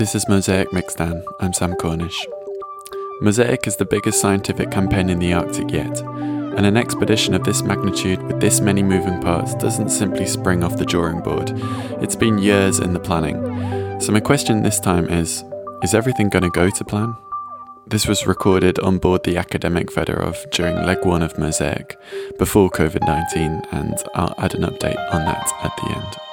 This is Mosaic Mixdown. I'm Sam Cornish. Mosaic is the biggest scientific campaign in the Arctic yet, and an expedition of this magnitude with this many moving parts doesn't simply spring off the drawing board. It's been years in the planning. So, my question this time is Is everything going to go to plan? This was recorded on board the Akademik Fedorov during leg one of Mosaic, before COVID 19, and I'll add an update on that at the end.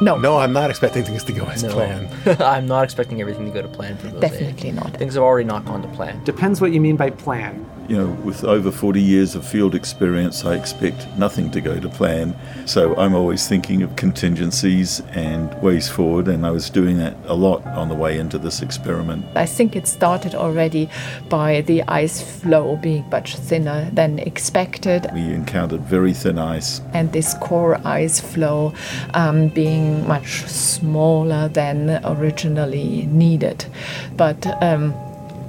No. No, I'm not expecting things to go as No. planned. I'm not expecting everything to go to plan for Mosaic. Definitely not. Things have already not gone to plan. Depends what you mean by plan. You know, with over 40 years of field experience, I expect nothing to go to plan. So I'm always thinking of contingencies and ways forward, and I was doing that a lot on the way into this experiment. I think it started already by the ice floe being much thinner than expected, We encountered very thin ice, and this core ice floe um, being much smaller than originally needed. But um,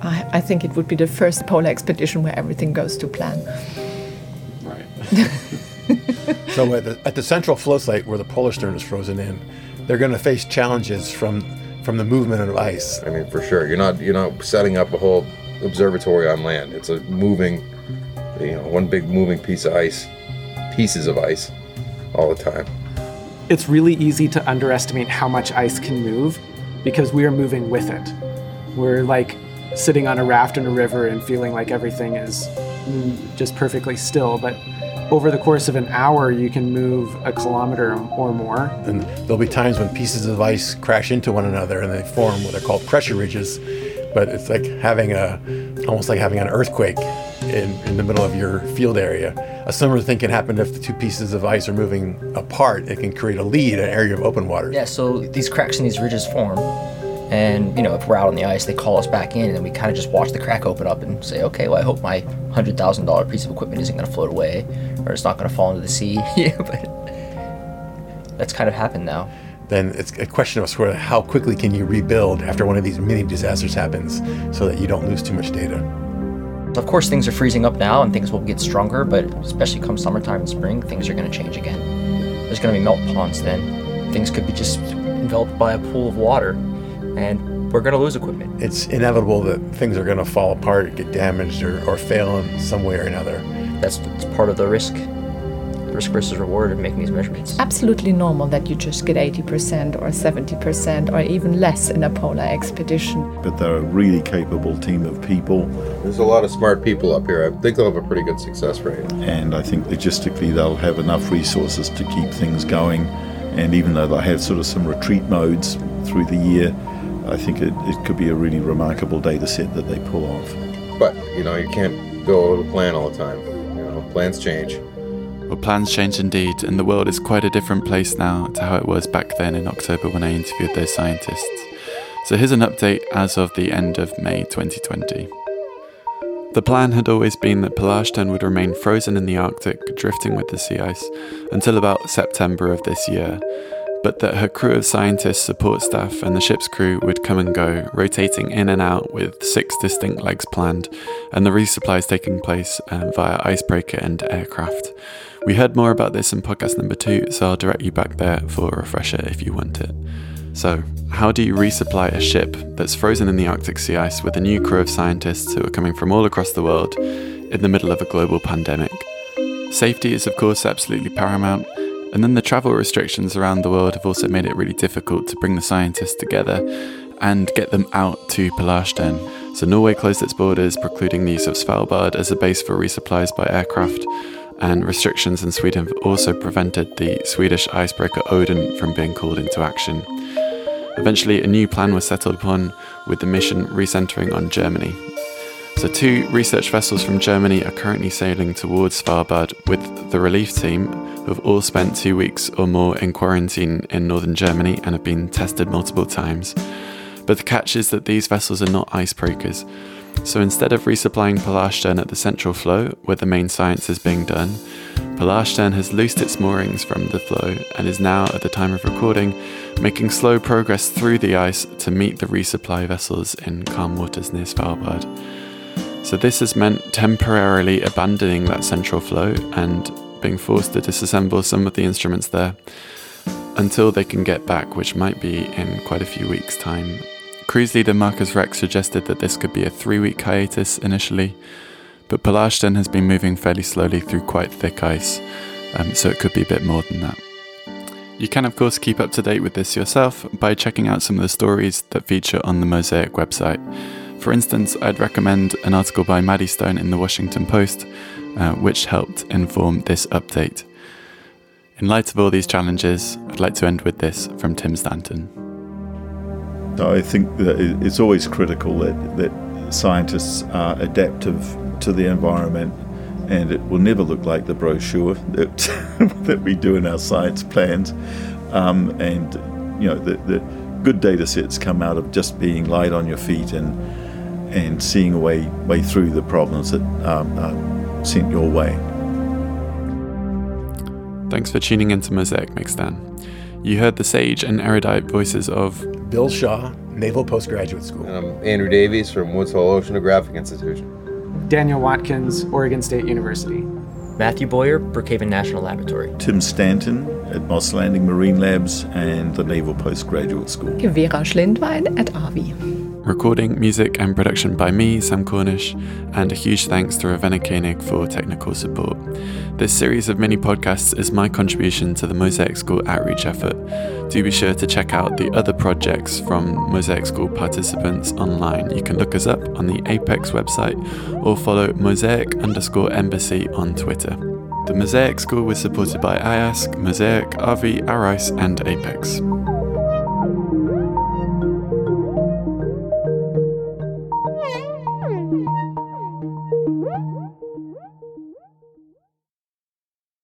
I, I think it would be the first polar expedition where everything goes to plan. Right. so at the, at the central floe site where the Polarstern is frozen in, they're going to face challenges from from the movement of ice. I mean, for sure, you're not you're not setting up a whole observatory on land. It's a moving, you know, one big moving piece of ice, pieces of ice, all the time. It's really easy to underestimate how much ice can move because we are moving with it. We're like sitting on a raft in a river and feeling like everything is mm, just perfectly still, but over the course of an hour, you can move a kilometer or more. And there'll be times when pieces of ice crash into one another and they form what are called pressure ridges. But it's like having a, almost like having an earthquake in, in the middle of your field area. A similar thing can happen if the two pieces of ice are moving apart. It can create a lead, an area of open water. Yeah, so these cracks and these ridges form. And, you know, if we're out on the ice, they call us back in, and we kind of just watch the crack open up and say, okay, well, I hope my $100,000 piece of equipment isn't going to float away or it's not going to fall into the sea. yeah, but that's kind of happened now. Then it's a question of sort of how quickly can you rebuild after one of these mini disasters happens so that you don't lose too much data. Of course, things are freezing up now and things will get stronger, but especially come summertime and spring, things are going to change again. There's going to be melt ponds then. Things could be just enveloped by a pool of water, and we're going to lose equipment. It's inevitable that things are going to fall apart, get damaged, or, or fail in some way or another. That's, that's part of the risk. Risk versus reward of making these measurements. Absolutely normal that you just get 80% or 70% or even less in a polar expedition. but they're a really capable team of people, There's a lot of smart people up here. I think they'll have a pretty good success rate. and I think logistically they'll have enough resources to keep things going. And even though they have sort of some retreat modes through the year, I think it, it could be a really remarkable data set that they pull off. But you know, you can't go to plan all the time. You know, plans change. Well, plans change indeed, and the world is quite a different place now to how it was back then in October when I interviewed those scientists. So here's an update as of the end of May 2020. The plan had always been that Polarstern would remain frozen in the Arctic, drifting with the sea ice, until about September of this year, but that her crew of scientists, support staff, and the ship's crew would come and go, rotating in and out with six distinct legs planned, and the resupplies taking place um, via icebreaker and aircraft. We heard more about this in podcast number two, so I'll direct you back there for a refresher if you want it. So, how do you resupply a ship that's frozen in the Arctic sea ice with a new crew of scientists who are coming from all across the world in the middle of a global pandemic? Safety is, of course, absolutely paramount, and then the travel restrictions around the world have also made it really difficult to bring the scientists together and get them out to Polarstern. So, Norway closed its borders, precluding the use of Svalbard as a base for resupplies by aircraft, and restrictions in Sweden have also prevented the Swedish icebreaker Oden from being called into action. Eventually, a new plan was settled upon, with the mission recentering on Germany. So, two research vessels from Germany are currently sailing towards Svalbard with the relief team, who have all spent two weeks or more in quarantine in northern Germany and have been tested multiple times. But the catch is that these vessels are not icebreakers. So instead of resupplying Polarstern at the central floe, where the main science is being done, Polarstern has loosed its moorings from the floe and is now, at the time of recording, making slow progress through the ice to meet the resupply vessels in calm waters near Svalbard. So this has meant temporarily abandoning that central floe and being forced to disassemble some of the instruments there until they can get back, which might be in quite a few weeks' time. cruise leader Markus Rex suggested that this could be a three week hiatus initially, but Polarstern has been moving fairly slowly through quite thick ice, um, so it could be a bit more than that. You can, of course, keep up to date with this yourself by checking out some of the stories that feature on the Mosaic website. For instance, I'd recommend an article by Maddie Stone in the Washington Post, uh, which helped inform this update. In light of all these challenges, I'd like to end with this from Tim Stanton. I think that it's always critical that, that scientists are adaptive to the environment and it will never look like the brochure that, that we do in our science plans. Um, and, you know, the, the good data sets come out of just being light on your feet and, and seeing a way, way through the problems that um, are sent your way. Thanks for tuning into Mosaic Mixdown. You heard the sage and erudite voices of Bill Shaw, Naval Postgraduate School. And I'm Andrew Davies from Woods Hole Oceanographic Institution. Daniel Watkins, Oregon State University. Matthew Boyer, Brookhaven National Laboratory. Tim Stanton at Moss Landing Marine Labs and the Naval Postgraduate School. Vera Schlindwein at AWI. Recording, music, and production by me, Sam Cornish, and a huge thanks to Ravenna Koenig for technical support. This series of mini podcasts is my contribution to the Mosaic School outreach effort. Do be sure to check out the other projects from Mosaic School participants online. You can look us up on the APECS website or follow Mosaic underscore embassy on Twitter. The Mosaic School was supported by IASC, Mosaic, RV, ARICE, and APECS.